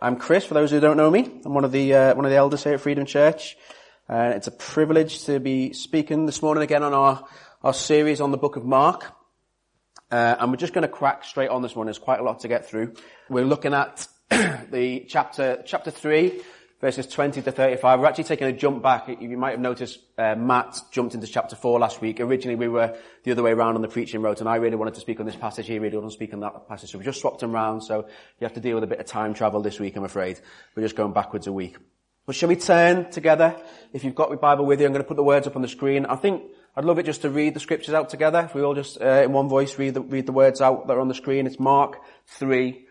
I'm Chris, for those who don't know me. I'm one of the, uh, one of the elders here at Freedom Church. Uh, it's a privilege to be speaking this morning again on our, our series on the book of Mark. Uh, and we're just going to crack straight on this morning. There's quite a lot to get through. We're looking at the chapter, chapter 3, verses 20 to 35. We're actually taking a jump back. You might have noticed uh, Matt jumped into chapter 4 last week. Originally we were the other way around on the preaching road and I really wanted to speak on this passage. He really wanted to speak on that passage. So we just swapped them around. So you have to deal with a bit of time travel this week, I'm afraid. We're just going backwards a week. But shall we turn together? If you've got your Bible with you, I'm going to put the words up on the screen. I think I'd love it just to read the scriptures out together. If we all just, uh, in one voice, read the, read the words out that are on the screen. It's Mark 3,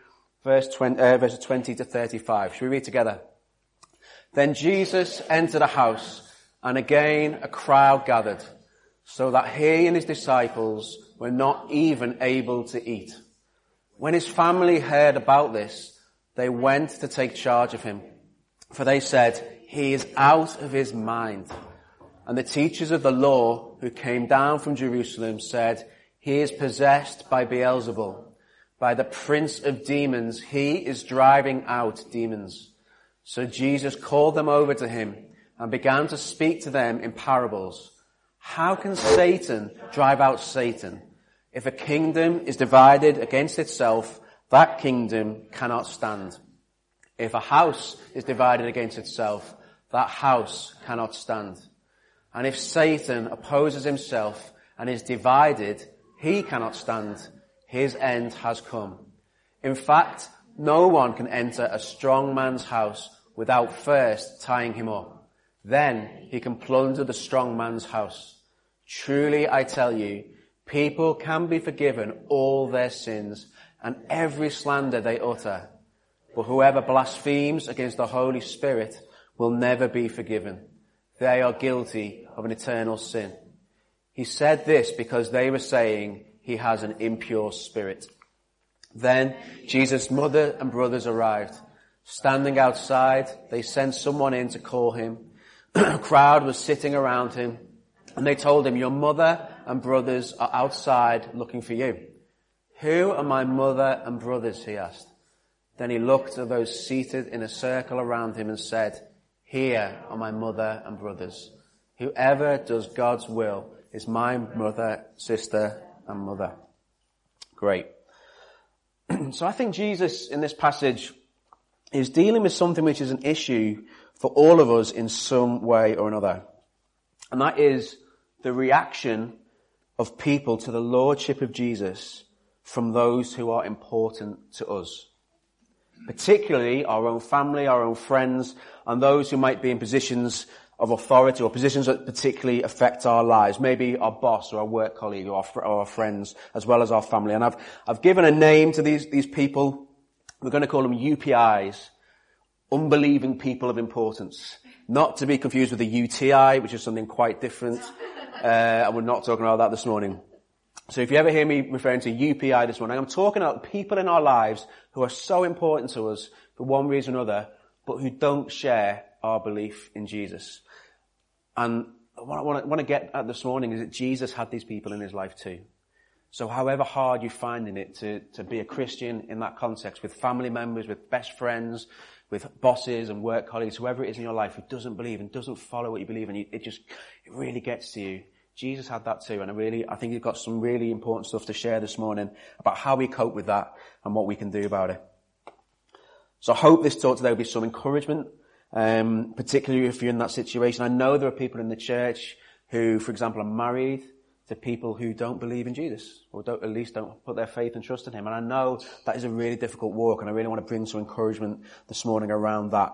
verse 20, uh, verses 20 to 35. Shall we read together? Then Jesus entered a house, and again a crowd gathered, so that he and his disciples were not even able to eat. When his family heard about this, they went to take charge of him, for they said, he is out of his mind. And the teachers of the law who came down from Jerusalem said, he is possessed by Beelzebul. By the prince of demons, he is driving out demons. So Jesus called them over to him and began to speak to them in parables. How can Satan drive out Satan? If a kingdom is divided against itself, that kingdom cannot stand. If a house is divided against itself, that house cannot stand. And if Satan opposes himself and is divided, he cannot stand. His end has come. In fact, no one can enter a strong man's house without first tying him up. Then he can plunder the strong man's house. Truly I tell you, people can be forgiven all their sins and every slander they utter. But whoever blasphemes against the Holy Spirit will never be forgiven. They are guilty of an eternal sin. He said this because they were saying he has an impure spirit. Then Jesus' mother and brothers arrived. Standing outside, they sent someone in to call him. A crowd was sitting around him, and they told him, your mother and brothers are outside looking for you. Who are my mother and brothers? he asked. Then he looked at those seated in a circle around him and said, here are my mother and brothers. Whoever does God's will is my mother, sister, and mother. Great. so I think Jesus in this passage is dealing with something which is an issue for all of us in some way or another. And that is the reaction of people to the Lordship of Jesus from those who are important to us. Particularly our own family, our own friends, and those who might be in positions of authority or positions that particularly affect our lives. Maybe our boss or our work colleague or our, or our friends as well as our family. And I've, I've given a name to these, these people we're going to call them UPIs, unbelieving people of importance. Not to be confused with a UTI, which is something quite different. Uh, and we're not talking about that this morning. So if you ever hear me referring to UPI this morning, I'm talking about people in our lives who are so important to us for one reason or another, but who don't share our belief in Jesus. And what I want to, want to get at this morning is that Jesus had these people in his life too. So however hard you're finding it to, to be a Christian in that context with family members, with best friends, with bosses and work colleagues, whoever it is in your life who doesn't believe and doesn't follow what you believe in, it just, it really gets to you. Jesus had that too, and I really, I think he's got some really important stuff to share this morning about how we cope with that and what we can do about it. So I hope this talk today will be some encouragement, um, particularly if you're in that situation. I know there are people in the church who, for example, are married, to people who don't believe in Jesus, or don't, at least don't put their faith and trust in Him. And I know that is a really difficult walk, and I really want to bring some encouragement this morning around that.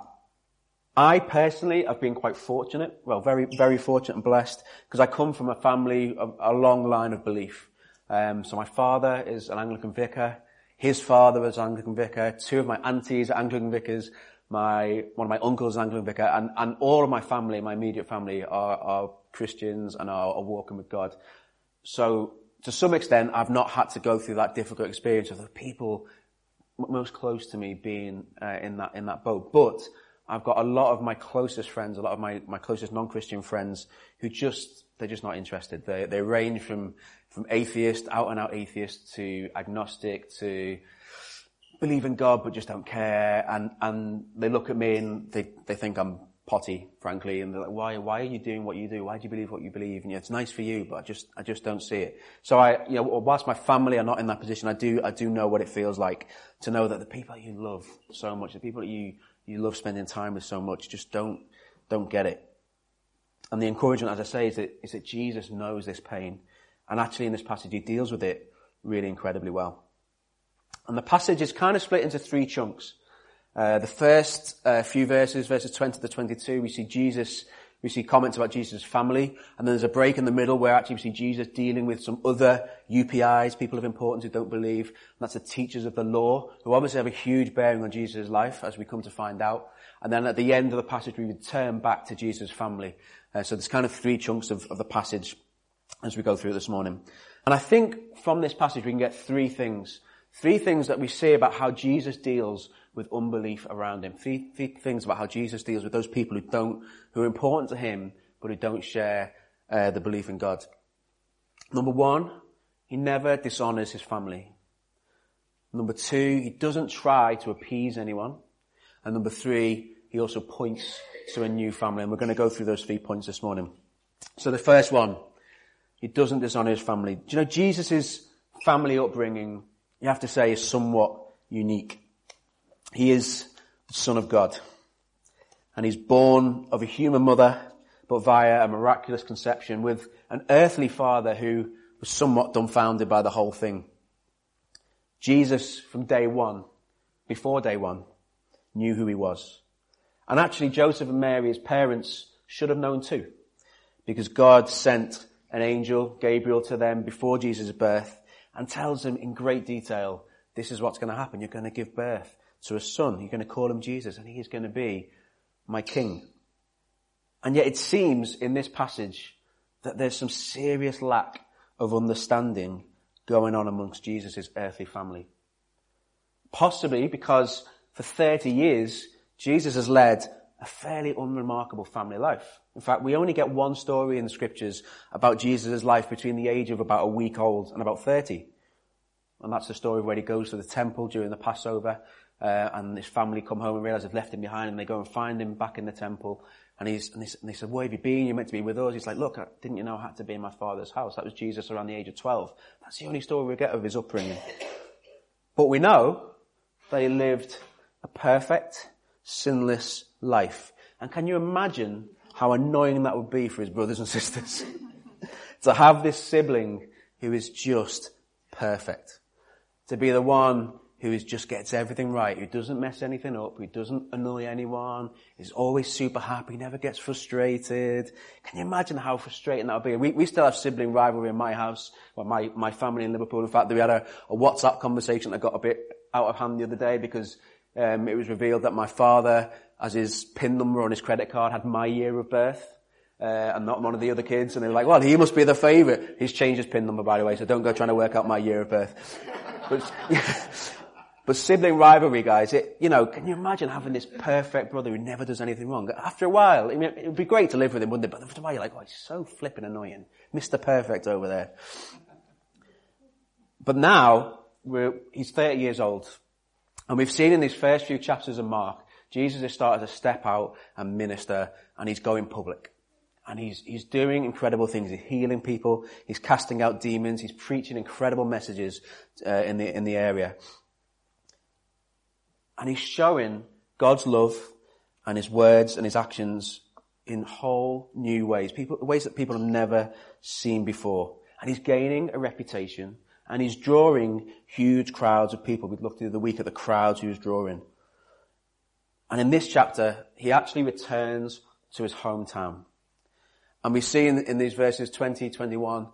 I personally have been quite fortunate, well, very, very fortunate and blessed, because I come from a family, of a long line of belief. Um, so my father is an Anglican vicar. His father was an Anglican vicar. Two of my aunties are Anglican vicars. My, one of my uncles is an Anglican vicar. And, and all of my family, my immediate family, are, are Christians and are, are walking with God. So to some extent, I've not had to go through that difficult experience of the people most close to me being uh, in that in that boat. But I've got a lot of my closest friends, a lot of my, my closest non-Christian friends who just they're just not interested. They they range from from atheist, out and out atheist, to agnostic, to believe in God but just don't care, and and they look at me and they they think I'm potty, frankly, and they're like, why why are you doing what you do? Why do you believe what you believe? And yeah, it's nice for you, but I just I just don't see it. So I, you know, whilst my family are not in that position, I do I do know what it feels like to know that the people you love so much, the people that you you love spending time with so much, just don't don't get it. And the encouragement, as I say, is that, is that Jesus knows this pain. And actually in this passage, he deals with it really incredibly well. And the passage is kind of split into three chunks. Uh, the first uh, few verses, verses 20 to 22, we see Jesus, we see comments about Jesus' family, and then there's a break in the middle where actually we see Jesus dealing with some other UPIs, people of importance who don't believe, and that's the teachers of the law, who obviously have a huge bearing on Jesus' life, as we come to find out. And then at the end of the passage, we return back to Jesus' family. Uh, so there's kind of three chunks of, of the passage as we go through it this morning. And I think from this passage we can get three things. Three things that we see about how Jesus deals with unbelief around him. Three, three things about how Jesus deals with those people who don't, who are important to him, but who don't share uh, the belief in God. Number one, he never dishonors his family. Number two, he doesn't try to appease anyone. And number three, he also points to a new family. And we're going to go through those three points this morning. So the first one, he doesn't dishonor his family. Do you know Jesus' family upbringing, you have to say, is somewhat unique. He is the son of God. And he's born of a human mother, but via a miraculous conception with an earthly father who was somewhat dumbfounded by the whole thing. Jesus, from day one, before day one, knew who he was. And actually, Joseph and Mary, his parents, should have known too. Because God sent an angel, Gabriel, to them before Jesus' birth and tells them in great detail, this is what's going to happen. You're going to give birth to a son. You're going to call him Jesus and he is going to be my king. And yet it seems in this passage that there's some serious lack of understanding going on amongst Jesus' earthly family. Possibly because for 30 years, Jesus has led a fairly unremarkable family life. In fact, we only get one story in the scriptures about Jesus' life between the age of about a week old and about 30. And that's the story of where he goes to the temple during the Passover, uh, and his family come home and realize they've left him behind, and they go and find him back in the temple. And he's, and, and they said, where have you been? You're meant to be with us. He's like, look, didn't you know I had to be in my father's house? That was Jesus around the age of 12. That's the only story we get of his upbringing. But we know he lived a perfect, sinless life. And can you imagine how annoying that would be for his brothers and sisters? to have this sibling who is just perfect. To be the one who is just gets everything right, who doesn't mess anything up, who doesn't annoy anyone, is always super happy, never gets frustrated. Can you imagine how frustrating that would be? We, we still have sibling rivalry in my house, well, my, my family in Liverpool. In fact, we had a, a WhatsApp conversation that got a bit out of hand the other day because um, it was revealed that my father, as his PIN number on his credit card, had my year of birth. Uh, and not one of the other kids, and they were like, well, he must be the favourite. He's changed his PIN number, by the way, so don't go trying to work out my year of birth. But, but sibling rivalry, guys, it, you know, can you imagine having this perfect brother who never does anything wrong? After a while, I mean, it would be great to live with him, wouldn't it? But after a while, you're like, oh, he's so flipping annoying. Mr. Perfect over there. But now, he's 30 years old. And we've seen in these first few chapters of Mark, Jesus has started to step out and minister and he's going public. And he's, he's doing incredible things. He's healing people. He's casting out demons. He's preaching incredible messages uh, in the, in the area. And he's showing God's love and his words and his actions in whole new ways, people, ways that people have never seen before. And he's gaining a reputation and he's drawing huge crowds of people. We looked the week at the crowds he was drawing. And in this chapter, he actually returns to his hometown. And we see in, in these verses 20, 21,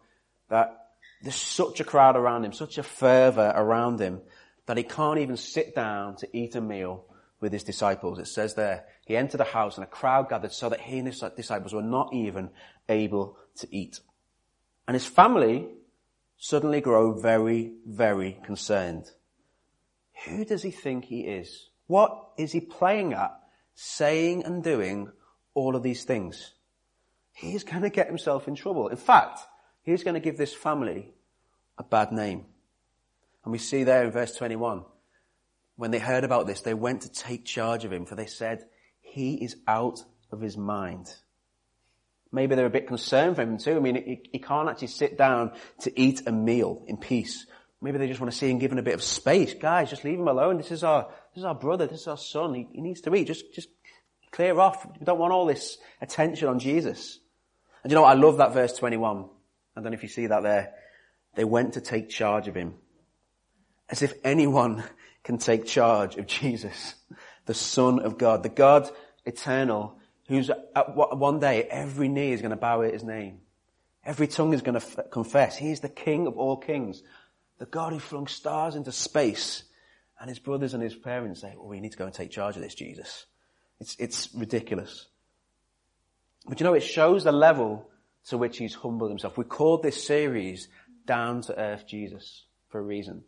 that there's such a crowd around him, such a fervor around him, that he can't even sit down to eat a meal with his disciples. It says there, he entered a house and a crowd gathered so that he and his disciples were not even able to eat. And his family suddenly grow very, very concerned. Who does he think he is? What is he playing at, saying and doing all of these things? He's going to get himself in trouble. In fact, he's going to give this family a bad name. And we see there in verse 21 when they heard about this, they went to take charge of him, for they said, he is out of his mind. Maybe they're a bit concerned for him too. I mean, he, he can't actually sit down to eat a meal in peace. Maybe they just want to see him given a bit of space. Guys, just leave him alone. This is our, this is our brother. This is our son. He, he needs to eat. Just, just clear off. We don't want all this attention on Jesus. And you know? I love that verse 21. I don't know if you see that there. They went to take charge of him. As if anyone can take charge of Jesus, the Son of God, the God eternal, who's one day every knee is going to bow at his name. Every tongue is going to confess. He is the King of all kings. The God who flung stars into space. And his brothers and his parents say, well, we need to go and take charge of this Jesus. It's, it's ridiculous. But you know, it shows the level to which he's humbled himself. We called this series Down to Earth Jesus for a reason.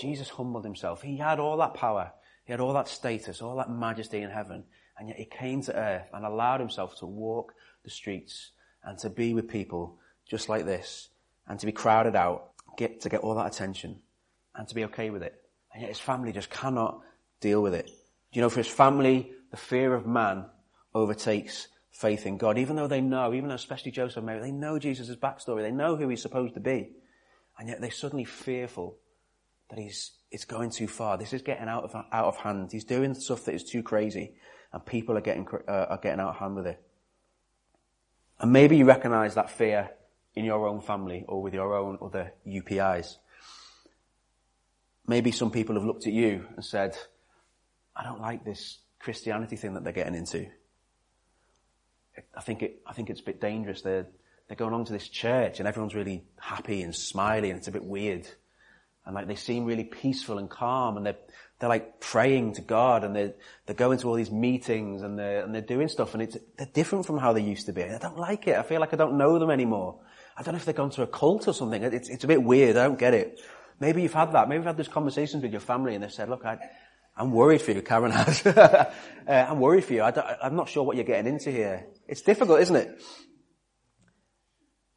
Jesus humbled himself. He had all that power. He had all that status, all that majesty in heaven. And yet he came to earth and allowed himself to walk the streets and to be with people just like this and to be crowded out, get, to get all that attention and to be okay with it. And yet his family just cannot deal with it. Do you know, for his family, the fear of man overtakes faith in God, even though they know, even though especially Joseph and Mary, they know Jesus' backstory, they know who he's supposed to be. And yet they're suddenly fearful that he's, it's going too far. This is getting out of, out of hand. He's doing stuff that is too crazy and people are getting, uh, are getting out of hand with it. And maybe you recognize that fear in your own family or with your own other UPIs. Maybe some people have looked at you and said, I don't like this Christianity thing that they're getting into. I think it, I think it's a bit dangerous. They're, they're going on to this church and everyone's really happy and smiley and it's a bit weird and like they seem really peaceful and calm and they're, they're like praying to God and they're, they're going to all these meetings and they're, and they're doing stuff and it's, they're different from how they used to be. I don't like it. I feel like I don't know them anymore. I don't know if they've gone to a cult or something. It's, it's a bit weird. I don't get it. Maybe you've had that. Maybe you've had these conversations with your family and they've said, look, I, I'm worried for you. Karen has. uh, I'm worried for you. I am not sure what you're getting into here. It's difficult, isn't it?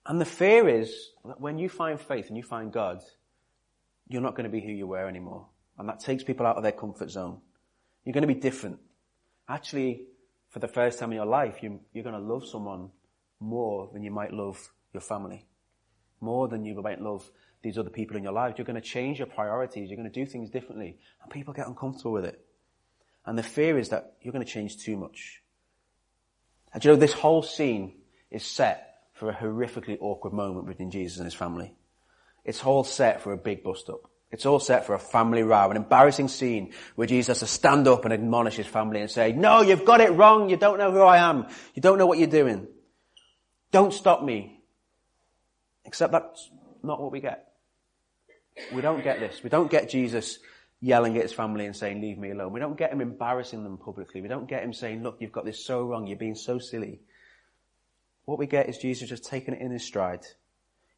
And the fear is that when you find faith and you find God, you're not going to be who you were anymore. And that takes people out of their comfort zone. You're going to be different. Actually, for the first time in your life, you, you're going to love someone more than you might love your family. More than you might love these other people in your life. You're going to change your priorities. You're going to do things differently. And people get uncomfortable with it. And the fear is that you're going to change too much. And you know, this whole scene is set for a horrifically awkward moment between Jesus and his family. It's all set for a big bust up. It's all set for a family row, an embarrassing scene where Jesus has to stand up and admonish his family and say, no, you've got it wrong. You don't know who I am. You don't know what you're doing. Don't stop me. Except that's not what we get. We don't get this. We don't get Jesus yelling at his family and saying, leave me alone. We don't get him embarrassing them publicly. We don't get him saying, look, you've got this so wrong. You're being so silly. What we get is Jesus just taking it in his stride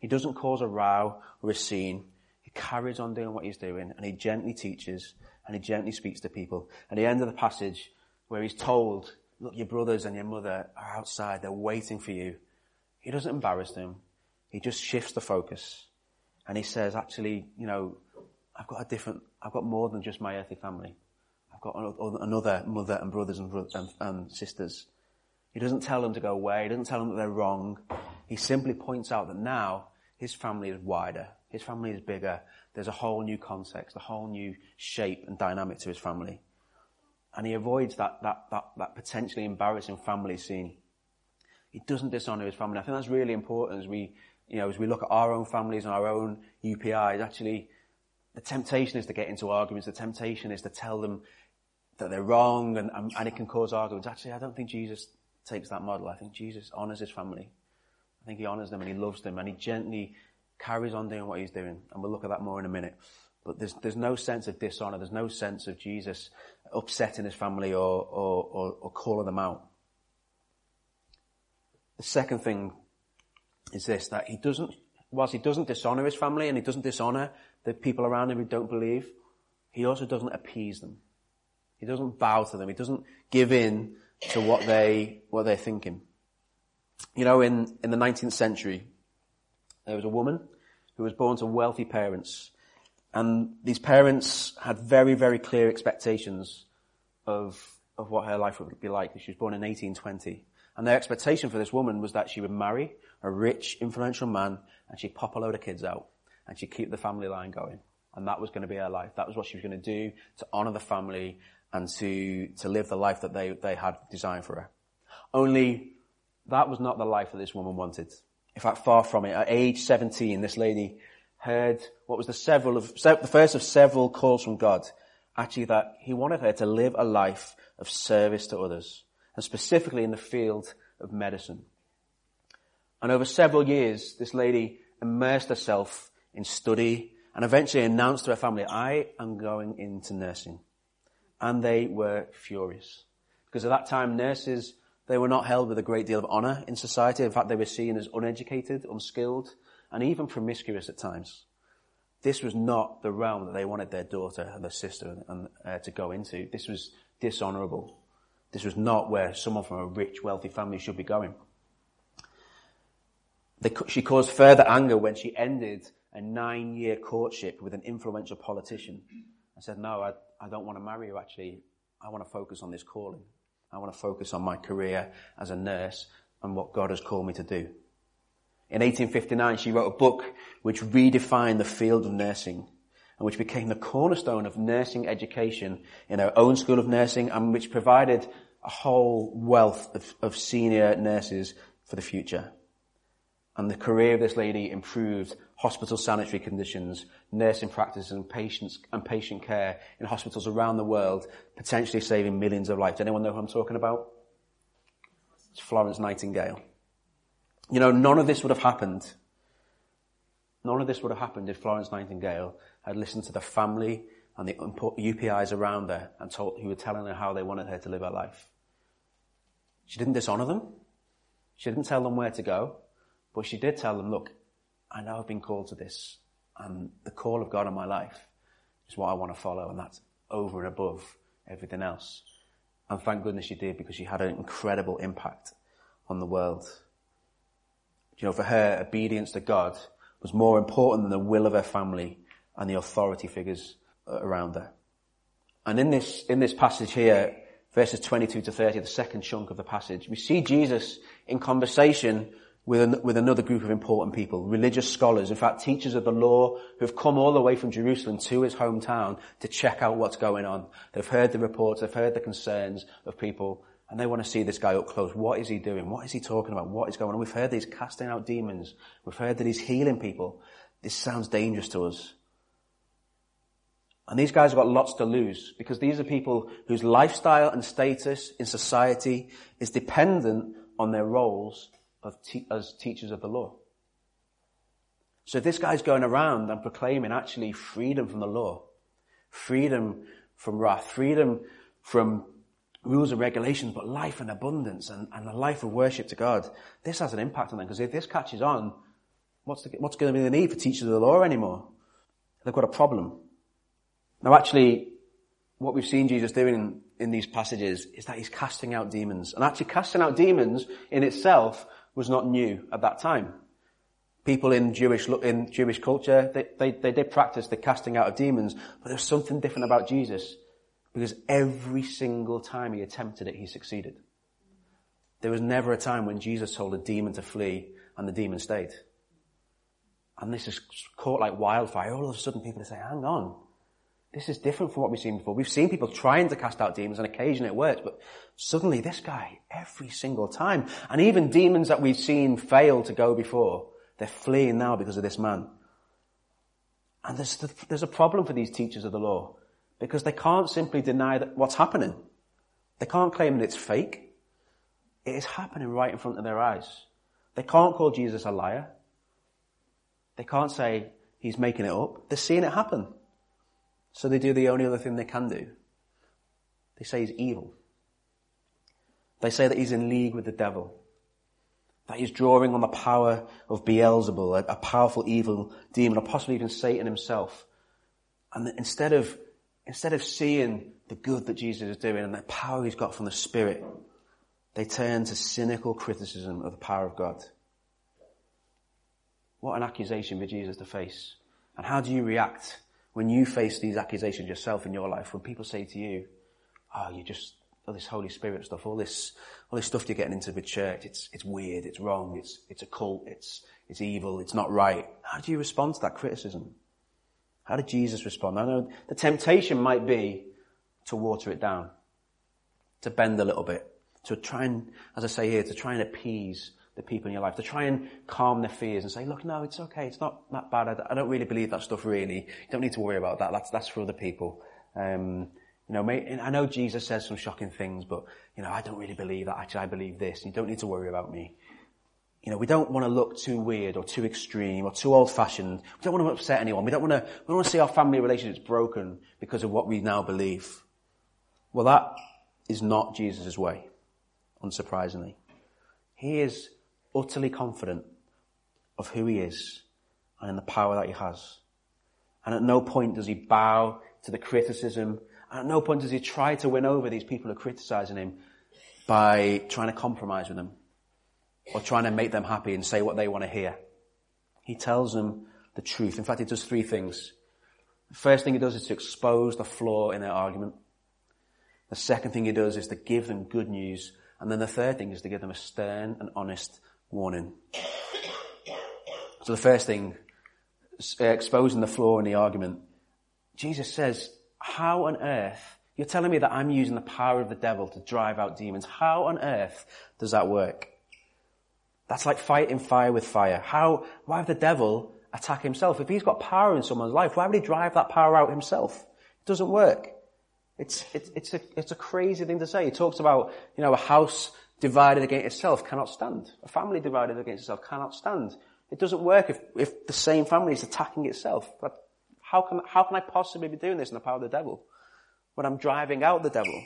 he doesn't cause a row or a scene. He carries on doing what he's doing and he gently teaches and he gently speaks to people. At the end of the passage where he's told, look, your brothers and your mother are outside. They're waiting for you. He doesn't embarrass them. He just shifts the focus and he says, actually, you know, I've got a different, I've got more than just my earthly family. I've got another mother and brothers and, and, and sisters. He doesn't tell them to go away. He doesn't tell them that they're wrong. He simply points out that now his family is wider. His family is bigger. There's a whole new context, a whole new shape and dynamic to his family. And he avoids that, that, that, that potentially embarrassing family scene. He doesn't dishonor his family. I think that's really important as we, you know, as we look at our own families and our own UPIs. Actually, the temptation is to get into arguments. The temptation is to tell them that they're wrong and, and it can cause arguments. Actually, I don't think Jesus takes that model. I think Jesus honors his family. I think he honors them and he loves them and he gently carries on doing what he's doing. And we'll look at that more in a minute. But there's, there's no sense of dishonor. There's no sense of Jesus upsetting his family or, or, or, or calling them out. The second thing is this, that he doesn't, whilst he doesn't dishonor his family and he doesn't dishonor the people around him who don't believe, he also doesn't appease them. He doesn't bow to them. He doesn't give in to what they, what they're thinking. You know, in, in the 19th century, there was a woman who was born to wealthy parents. And these parents had very, very clear expectations of, of what her life would be like. She was born in 1820. And their expectation for this woman was that she would marry a rich, influential man and she'd pop a load of kids out and she'd keep the family line going. And that was going to be her life. That was what she was going to do to honor the family and to, to live the life that they, they had designed for her. Only that was not the life that this woman wanted. In fact, far from it. At age 17, this lady heard what was the several of, the first of several calls from God. Actually that he wanted her to live a life of service to others. And specifically in the field of medicine. And over several years, this lady immersed herself in study and eventually announced to her family, I am going into nursing. And they were furious. Because at that time, nurses, they were not held with a great deal of honor in society. In fact, they were seen as uneducated, unskilled, and even promiscuous at times. This was not the realm that they wanted their daughter and their sister and, uh, to go into. This was dishonorable. This was not where someone from a rich, wealthy family should be going. They, she caused further anger when she ended a nine year courtship with an influential politician. I said, no, I, I don't want to marry you actually. I want to focus on this calling. I want to focus on my career as a nurse and what God has called me to do. In 1859, she wrote a book which redefined the field of nursing and which became the cornerstone of nursing education in her own school of nursing and which provided a whole wealth of, of senior nurses for the future. And the career of this lady improved hospital sanitary conditions, nursing practices and patients and patient care in hospitals around the world, potentially saving millions of lives. Anyone know who I'm talking about? It's Florence Nightingale. You know, none of this would have happened. None of this would have happened if Florence Nightingale had listened to the family and the UPIs around her and told, who were telling her how they wanted her to live her life. She didn't dishonor them. She didn't tell them where to go. But she did tell them, look, I know I've been called to this and the call of God in my life is what I want to follow and that's over and above everything else. And thank goodness she did because she had an incredible impact on the world. You know, for her, obedience to God was more important than the will of her family and the authority figures around her. And in this, in this passage here, verses 22 to 30, the second chunk of the passage, we see Jesus in conversation with, an, with another group of important people, religious scholars, in fact teachers of the law who have come all the way from Jerusalem to his hometown to check out what's going on. They've heard the reports, they've heard the concerns of people, and they want to see this guy up close. What is he doing? What is he talking about? What is going on? We've heard that he's casting out demons. We've heard that he's healing people. This sounds dangerous to us. And these guys have got lots to lose because these are people whose lifestyle and status in society is dependent on their roles te- as teachers of the law. So this guy's going around and proclaiming actually freedom from the law, freedom from wrath, freedom from rules and regulations, but life and abundance and, and a life of worship to God. This has an impact on them because if this catches on, what's, the, what's going to be the need for teachers of the law anymore? They've got a problem. Now actually, what we've seen Jesus doing in, in these passages is that he's casting out demons. And actually casting out demons in itself was not new at that time. People in Jewish, in Jewish culture, they, they, they did practice the casting out of demons, but there was something different about Jesus. Because every single time he attempted it, he succeeded. There was never a time when Jesus told a demon to flee and the demon stayed. And this is caught like wildfire. All of a sudden people say, hang on. This is different from what we've seen before. We've seen people trying to cast out demons and occasionally it works, but suddenly this guy, every single time, and even demons that we've seen fail to go before, they're fleeing now because of this man. And there's, there's a problem for these teachers of the law because they can't simply deny that what's happening. They can't claim that it's fake. It is happening right in front of their eyes. They can't call Jesus a liar. They can't say he's making it up. They're seeing it happen. So they do the only other thing they can do. They say he's evil. They say that he's in league with the devil. That he's drawing on the power of Beelzebul, a, a powerful evil demon, or possibly even Satan himself. And instead of, instead of seeing the good that Jesus is doing and the power he's got from the Spirit, they turn to cynical criticism of the power of God. What an accusation for Jesus to face. And how do you react When you face these accusations yourself in your life, when people say to you, oh, you just, all this Holy Spirit stuff, all this, all this stuff you're getting into the church, it's, it's weird, it's wrong, it's, it's a cult, it's, it's evil, it's not right. How do you respond to that criticism? How did Jesus respond? I know the temptation might be to water it down, to bend a little bit, to try and, as I say here, to try and appease the people in your life, to try and calm their fears and say, look, no, it's okay. It's not that bad. I don't really believe that stuff really. You don't need to worry about that. That's, that's for other people. Um, you know, I know Jesus says some shocking things, but, you know, I don't really believe that. Actually, I believe this. You don't need to worry about me. You know, we don't want to look too weird or too extreme or too old fashioned. We don't want to upset anyone. We don't want to, we don't want to see our family relationships broken because of what we now believe. Well, that is not Jesus' way, unsurprisingly. He is utterly confident of who he is and in the power that he has. And at no point does he bow to the criticism. And at no point does he try to win over these people who are criticizing him by trying to compromise with them or trying to make them happy and say what they want to hear. He tells them the truth. In fact, he does three things. The first thing he does is to expose the flaw in their argument. The second thing he does is to give them good news. And then the third thing is to give them a stern and honest warning. So the first thing, uh, exposing the flaw in the argument. Jesus says, how on earth, you're telling me that I'm using the power of the devil to drive out demons. How on earth does that work? That's like fighting fire with fire. How, why would the devil attack himself? If he's got power in someone's life, why would he drive that power out himself? It doesn't work. It's, it's, it's a, it's a crazy thing to say. He talks about, you know, a house divided against itself cannot stand. A family divided against itself cannot stand. It doesn't work if, if the same family is attacking itself. But how can, how can I possibly be doing this in the power of the devil? When I'm driving out the devil.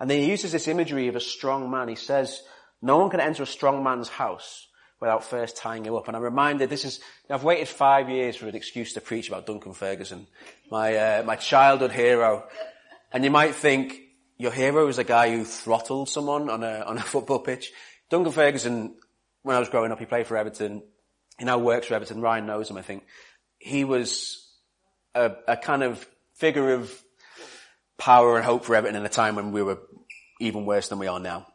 And then he uses this imagery of a strong man. He says, no one can enter a strong man's house without first tying him up. And I'm reminded, this is, I've waited five years for an excuse to preach about Duncan Ferguson, my, uh, my childhood hero. And you might think, your hero is a guy who throttled someone on a, on a football pitch. Duncan Ferguson, when I was growing up, he played for Everton. He now works for Everton. Ryan knows him, I think. He was a, a kind of figure of power and hope for Everton in a time when we were even worse than we are now.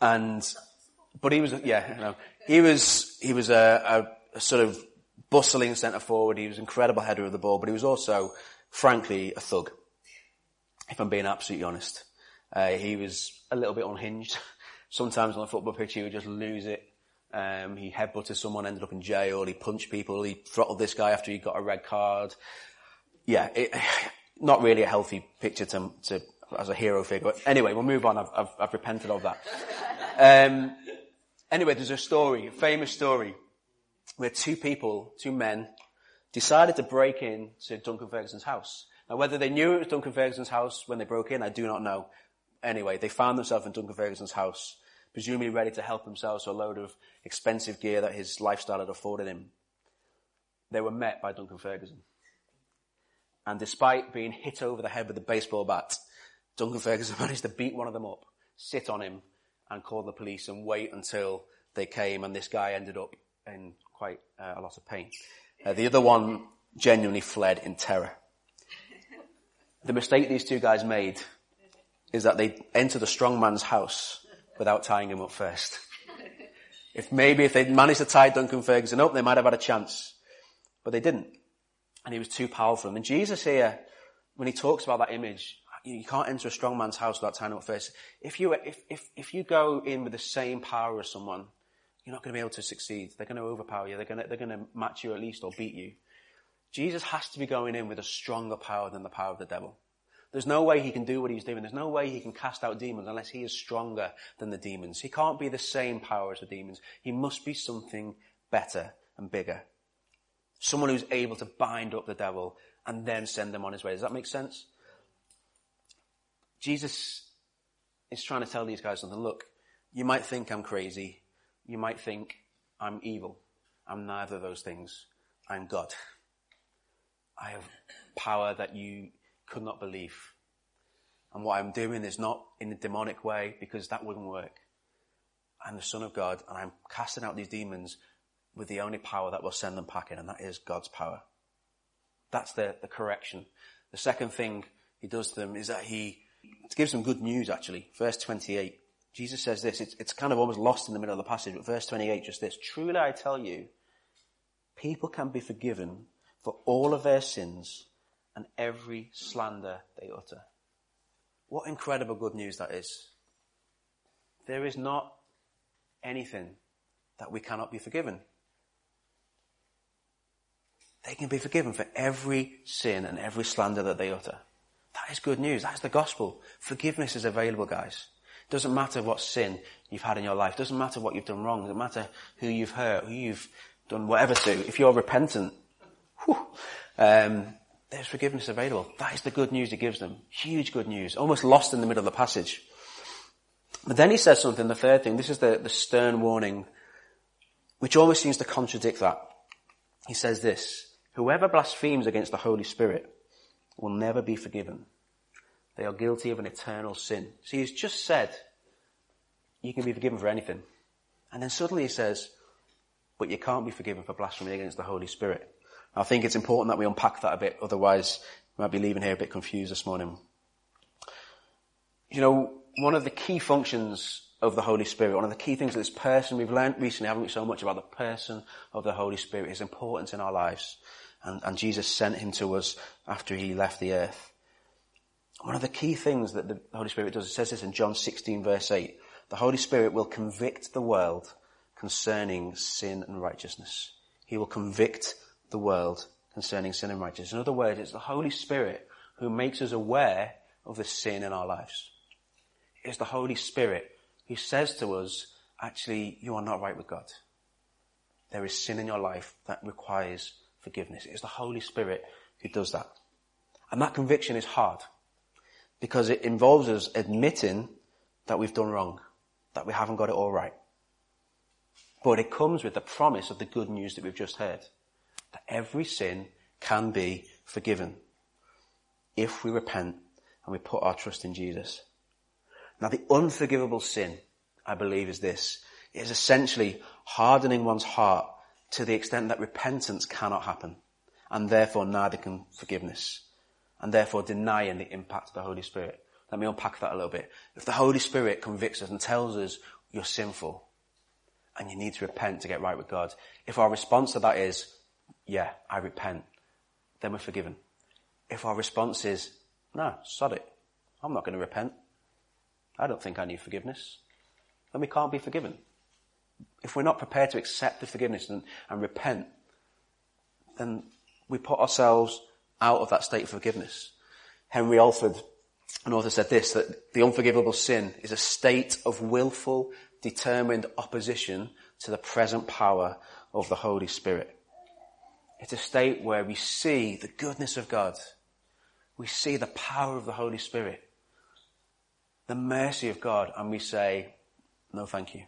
And, but he was, yeah, he was, he was a, a, a sort of bustling centre forward. He was an incredible header of the ball, but he was also, frankly, a thug if I'm being absolutely honest. Uh, he was a little bit unhinged. Sometimes on the football pitch he would just lose it. Um, he headbutted someone, ended up in jail. He punched people. He throttled this guy after he got a red card. Yeah, it, not really a healthy picture to, to, as a hero figure. But anyway, we'll move on. I've, I've, I've repented of that. Um, anyway, there's a story, a famous story, where two people, two men, decided to break in to Duncan Ferguson's house. Now, whether they knew it was Duncan Ferguson's house when they broke in, I do not know. Anyway, they found themselves in Duncan Ferguson's house, presumably ready to help themselves to a load of expensive gear that his lifestyle had afforded him. They were met by Duncan Ferguson. And despite being hit over the head with a baseball bat, Duncan Ferguson managed to beat one of them up, sit on him, and call the police and wait until they came and this guy ended up in quite uh, a lot of pain. Uh, the other one genuinely fled in terror. The mistake these two guys made is that they entered a strong man's house without tying him up first. If maybe if they'd managed to tie Duncan Ferguson up, they might have had a chance. But they didn't. And he was too powerful. And Jesus here, when he talks about that image, you can't enter a strong man's house without tying him up first. If you, if, if, if you go in with the same power as someone, you're not going to be able to succeed. They're going to overpower you. They're going to, they're going to match you at least or beat you. Jesus has to be going in with a stronger power than the power of the devil. There's no way he can do what he's doing. There's no way he can cast out demons unless he is stronger than the demons. He can't be the same power as the demons. He must be something better and bigger. Someone who's able to bind up the devil and then send them on his way. Does that make sense? Jesus is trying to tell these guys something. Look, you might think I'm crazy. You might think I'm evil. I'm neither of those things. I'm God. I have power that you could not believe. And what I'm doing is not in a demonic way because that wouldn't work. I'm the Son of God and I'm casting out these demons with the only power that will send them packing, and that is God's power. That's the, the correction. The second thing he does to them is that he gives them good news actually. Verse 28. Jesus says this, it's, it's kind of almost lost in the middle of the passage, but verse 28 just this. Truly I tell you, people can be forgiven for all of their sins and every slander they utter. What incredible good news that is. There is not anything that we cannot be forgiven. They can be forgiven for every sin and every slander that they utter. That is good news. That's the gospel. Forgiveness is available, guys. Doesn't matter what sin you've had in your life. Doesn't matter what you've done wrong. Doesn't matter who you've hurt, who you've done whatever to. If you're repentant, um, there's forgiveness available. That is the good news he gives them. Huge good news. Almost lost in the middle of the passage. But then he says something, the third thing, this is the, the stern warning, which almost seems to contradict that. He says this, whoever blasphemes against the Holy Spirit will never be forgiven. They are guilty of an eternal sin. See, he's just said, you can be forgiven for anything. And then suddenly he says, but you can't be forgiven for blasphemy against the Holy Spirit. I think it's important that we unpack that a bit, otherwise we might be leaving here a bit confused this morning. You know, one of the key functions of the Holy Spirit, one of the key things of this person we've learned recently, haven't we, so much about the person of the Holy Spirit, his importance in our lives. And, and Jesus sent him to us after he left the earth. One of the key things that the Holy Spirit does, it says this in John 16 verse 8, the Holy Spirit will convict the world concerning sin and righteousness. He will convict the world concerning sin and righteousness. In other words, it's the Holy Spirit who makes us aware of the sin in our lives. It's the Holy Spirit who says to us, actually, you are not right with God. There is sin in your life that requires forgiveness. It's the Holy Spirit who does that. And that conviction is hard because it involves us admitting that we've done wrong, that we haven't got it all right. But it comes with the promise of the good news that we've just heard that every sin can be forgiven if we repent and we put our trust in Jesus. Now the unforgivable sin, I believe, is this. It is essentially hardening one's heart to the extent that repentance cannot happen and therefore neither can forgiveness and therefore denying the impact of the Holy Spirit. Let me unpack that a little bit. If the Holy Spirit convicts us and tells us you're sinful and you need to repent to get right with God, if our response to that is, yeah, I repent, then we're forgiven. If our response is, no, sod it, I'm not going to repent. I don't think I need forgiveness. Then we can't be forgiven. If we're not prepared to accept the forgiveness and, and repent, then we put ourselves out of that state of forgiveness. Henry Alford, an author, said this, that the unforgivable sin is a state of willful, determined opposition to the present power of the Holy Spirit. It's a state where we see the goodness of God. We see the power of the Holy Spirit. The mercy of God and we say, no thank you.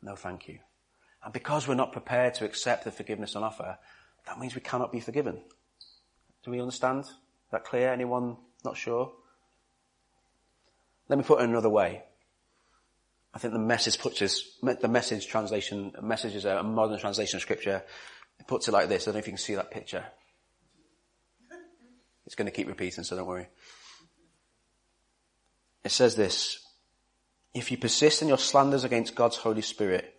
No thank you. And because we're not prepared to accept the forgiveness on offer, that means we cannot be forgiven. Do we understand? Is that clear? Anyone not sure? Let me put it another way. I think the message puts this, the message translation, message is a modern translation of scripture. It puts it like this. I don't know if you can see that picture. It's going to keep repeating, so don't worry. It says this, if you persist in your slanders against God's Holy Spirit,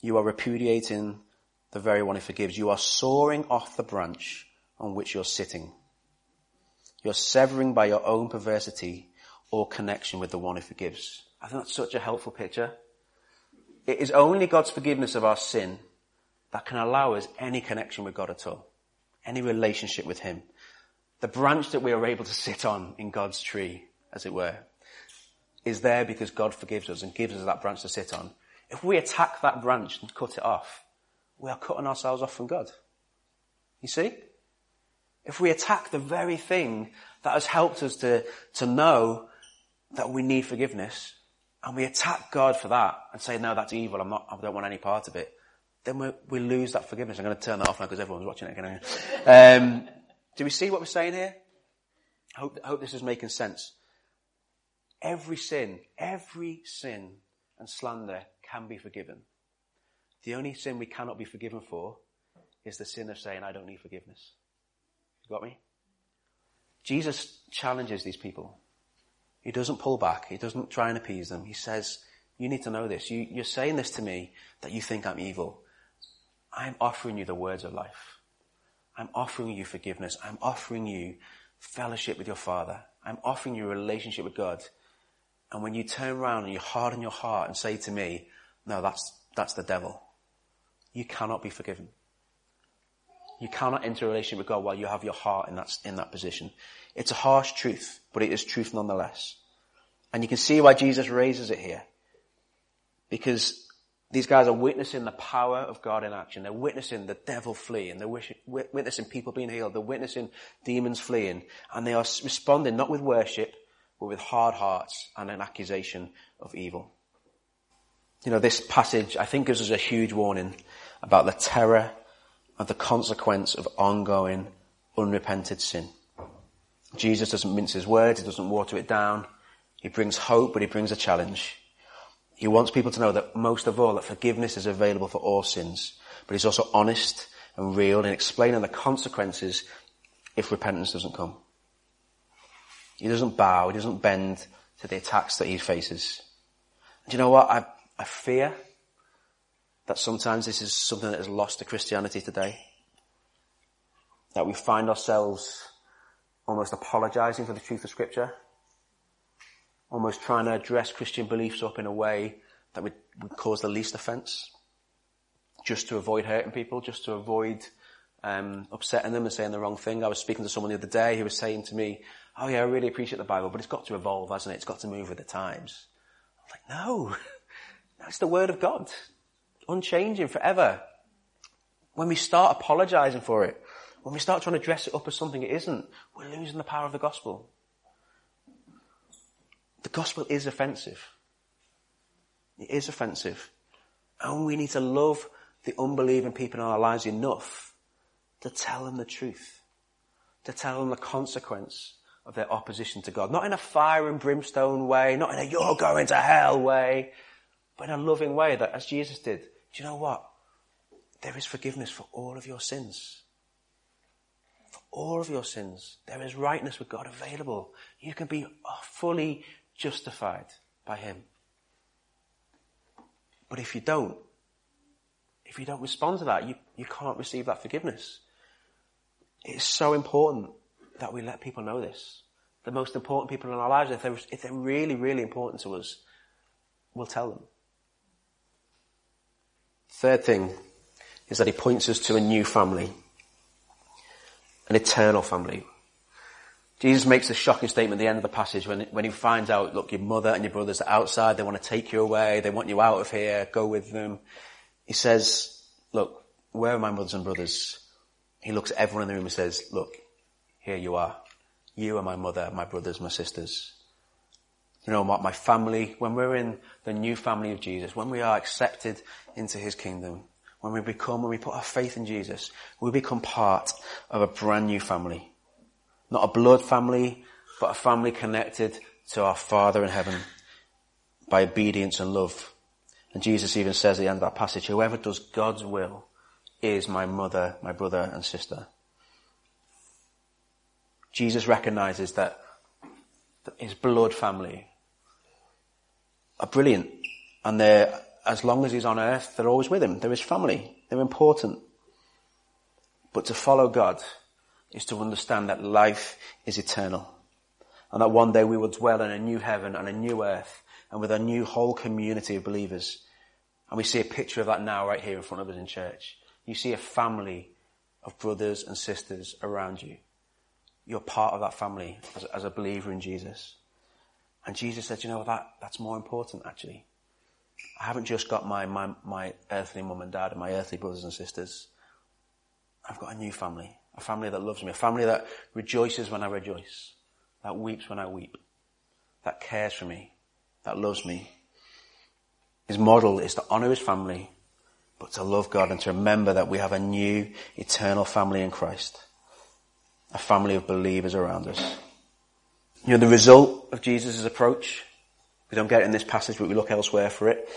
you are repudiating the very one who forgives. You are sawing off the branch on which you're sitting. You're severing by your own perversity all connection with the one who forgives. I think that's such a helpful picture. It is only God's forgiveness of our sin that can allow us any connection with God at all. Any relationship with Him. The branch that we are able to sit on in God's tree, as it were, is there because God forgives us and gives us that branch to sit on. If we attack that branch and cut it off, we are cutting ourselves off from God. You see? If we attack the very thing that has helped us to, to know that we need forgiveness, and we attack God for that and say, no, that's evil, I'm not, I don't want any part of it, then we, we lose that forgiveness. I'm going to turn that off now because everyone's watching it again. Um, do we see what we're saying here? I hope, I hope this is making sense. Every sin, every sin and slander can be forgiven. The only sin we cannot be forgiven for is the sin of saying, I don't need forgiveness. You got me? Jesus challenges these people. He doesn't pull back. He doesn't try and appease them. He says, you need to know this. You, you're saying this to me that you think I'm evil. I'm offering you the words of life. I'm offering you forgiveness. I'm offering you fellowship with your Father. I'm offering you a relationship with God. And when you turn around and you harden your heart and say to me, no, that's, that's the devil, you cannot be forgiven. You cannot enter a relationship with God while you have your heart in that, in that position. It's a harsh truth, but it is truth nonetheless. And you can see why Jesus raises it here. Because these guys are witnessing the power of God in action. They're witnessing the devil fleeing. They're witnessing people being healed. They're witnessing demons fleeing. And they are responding not with worship, but with hard hearts and an accusation of evil. You know, this passage, I think, gives us a huge warning about the terror of the consequence of ongoing, unrepented sin. Jesus doesn't mince his words. He doesn't water it down. He brings hope, but he brings a challenge. He wants people to know that most of all, that forgiveness is available for all sins. But he's also honest and real in explaining the consequences if repentance doesn't come. He doesn't bow, he doesn't bend to the attacks that he faces. Do you know what? I, I fear that sometimes this is something that is lost to Christianity today. That we find ourselves almost apologizing for the truth of scripture almost trying to dress Christian beliefs up in a way that would, would cause the least offence, just to avoid hurting people, just to avoid um, upsetting them and saying the wrong thing. I was speaking to someone the other day who was saying to me, "Oh yeah, I really appreciate the Bible, but it's got to evolve, hasn't it? It's got to move with the times." I was like, "No, that's the Word of God, unchanging forever." When we start apologising for it, when we start trying to dress it up as something it isn't, we're losing the power of the gospel. The gospel is offensive. It is offensive. And we need to love the unbelieving people in our lives enough to tell them the truth. To tell them the consequence of their opposition to God. Not in a fire and brimstone way, not in a you're going to hell way, but in a loving way that as Jesus did. Do you know what? There is forgiveness for all of your sins. For all of your sins. There is rightness with God available. You can be fully justified by Him. But if you don't, if you don't respond to that, you, you can't receive that forgiveness. It's so important that we let people know this. The most important people in our lives, if they're, if they're really, really important to us, we'll tell them. Third thing is that he points us to a new family. An eternal family. Jesus makes a shocking statement at the end of the passage when, when he finds out, look, your mother and your brothers are outside, they want to take you away, they want you out of here, go with them. He says, look, where are my mothers and brothers? He looks at everyone in the room and says, look, here you are. You are my mother, my brothers, my sisters. You know what, my family, when we're in the new family of Jesus, when we are accepted into his kingdom, when we become, when we put our faith in Jesus, we become part of a brand new family. Not a blood family, but a family connected to our Father in heaven by obedience and love. And Jesus even says at the end of that passage, whoever does God's will is my mother, my brother and sister. Jesus recognizes that his blood family are brilliant. And they're, as long as he's on earth, they're always with him. They're his family. They're important. But to follow God is to understand that life is eternal. And that one day we will dwell in a new heaven and a new earth and with a new whole community of believers. And we see a picture of that now right here in front of us in church. You see a family of brothers and sisters around you. You're part of that family as, as a believer in Jesus. And Jesus said, you know, that, that's more important actually. I haven't just got my, my, my earthly mum and dad and my earthly brothers and sisters. I've got a new family. A family that loves me. A family that rejoices when I rejoice. That weeps when I weep. That cares for me. That loves me. His model is to honor his family, but to love God and to remember that we have a new eternal family in Christ. A family of believers around us. You know, the result of Jesus' approach, we don't get it in this passage, but we look elsewhere for it.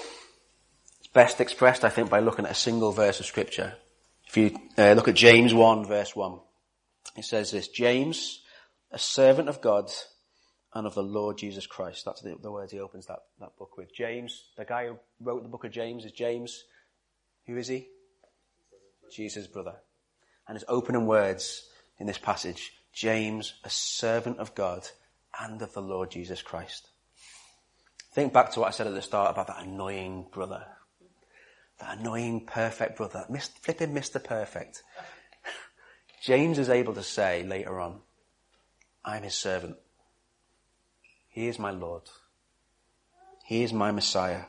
It's best expressed, I think, by looking at a single verse of scripture If you uh, look at James 1 verse 1, it says this, James, a servant of God and of the Lord Jesus Christ. That's the, the words he opens that, that book with. James, the guy who wrote the book of James is James. Who is he? Jesus' brother. And his opening words in this passage, James, a servant of God and of the Lord Jesus Christ. Think back to what I said at the start about that annoying brother. That annoying perfect brother. Mr. Flipping Mr. Perfect. James is able to say later on, I'm his servant. He is my Lord. He is my Messiah.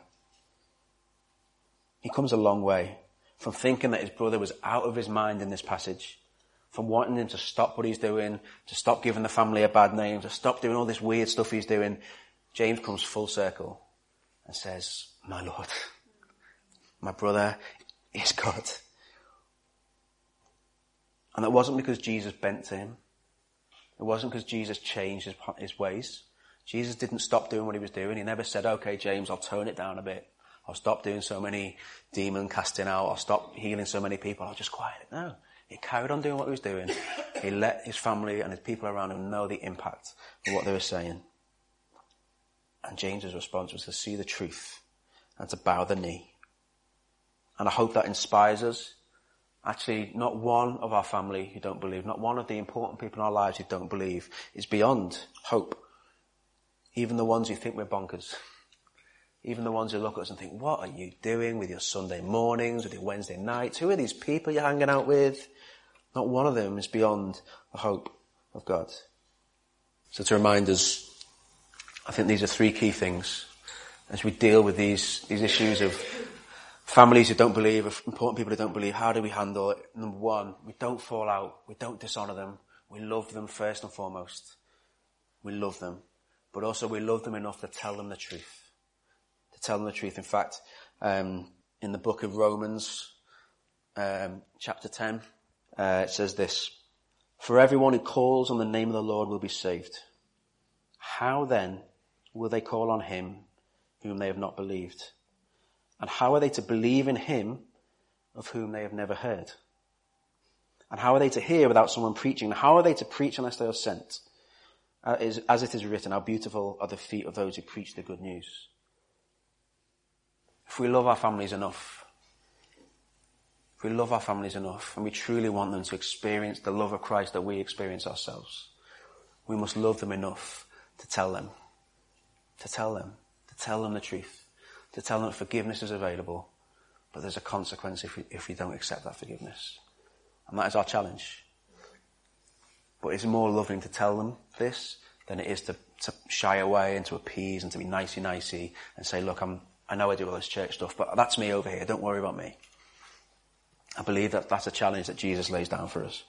He comes a long way from thinking that his brother was out of his mind in this passage, from wanting him to stop what he's doing, to stop giving the family a bad name, to stop doing all this weird stuff he's doing. James comes full circle and says, my Lord, my brother is God. And that wasn't because Jesus bent to him. It wasn't because Jesus changed his, his ways. Jesus didn't stop doing what he was doing. He never said, okay, James, I'll tone it down a bit. I'll stop doing so many demon casting out. I'll stop healing so many people. I'll just quiet it. No. He carried on doing what he was doing. He let his family and his people around him know the impact of what they were saying. And James's response was to see the truth and to bow the knee. And I hope that inspires us. Actually, not one of our family who don't believe, not one of the important people in our lives who don't believe is beyond hope. Even the ones who think we're bonkers. Even the ones who look at us and think, what are you doing with your Sunday mornings, with your Wednesday nights? Who are these people you're hanging out with? Not one of them is beyond the hope of God. So to remind us, I think these are three key things as we deal with these, these issues of families who don't believe, important people who don't believe. How do we handle it? Number one, we don't fall out. We don't dishonor them. We love them first and foremost. We love them but also we love them enough to tell them the truth. To tell them the truth. In fact, um, in the book of Romans, um, chapter 10, uh, it says this, For everyone who calls on the name of the Lord will be saved. How then will they call on him whom they have not believed? And how are they to believe in him of whom they have never heard? And how are they to hear without someone preaching? And how are they to preach unless they are sent? Uh, as it is written, how beautiful are the feet of those who preach the good news. If we love our families enough, if we love our families enough and we truly want them to experience the love of Christ that we experience ourselves, we must love them enough to tell them, to tell them, to tell them the truth, to tell them that forgiveness is available, but there's a consequence if we, if we don't accept that forgiveness. And that is our challenge. But it's more loving to tell them this than it is to, to shy away and to appease and to be nicey nicey and say, look, I'm, I know I do all this church stuff, but that's me over here. Don't worry about me. I believe that that's a challenge that Jesus lays down for us.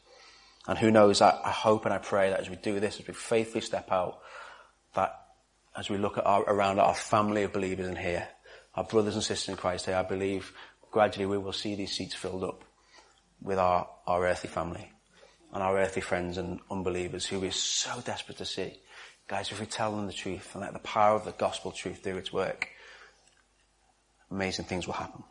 And who knows, I, I hope and I pray that as we do this, as we faithfully step out, that as we look at our, around our family of believers in here, our brothers and sisters in Christ here, I believe gradually we will see these seats filled up with our, our earthly family and our earthly friends and unbelievers who we're so desperate to see. Guys, if we tell them the truth and let the power of the gospel truth do its work, amazing things will happen.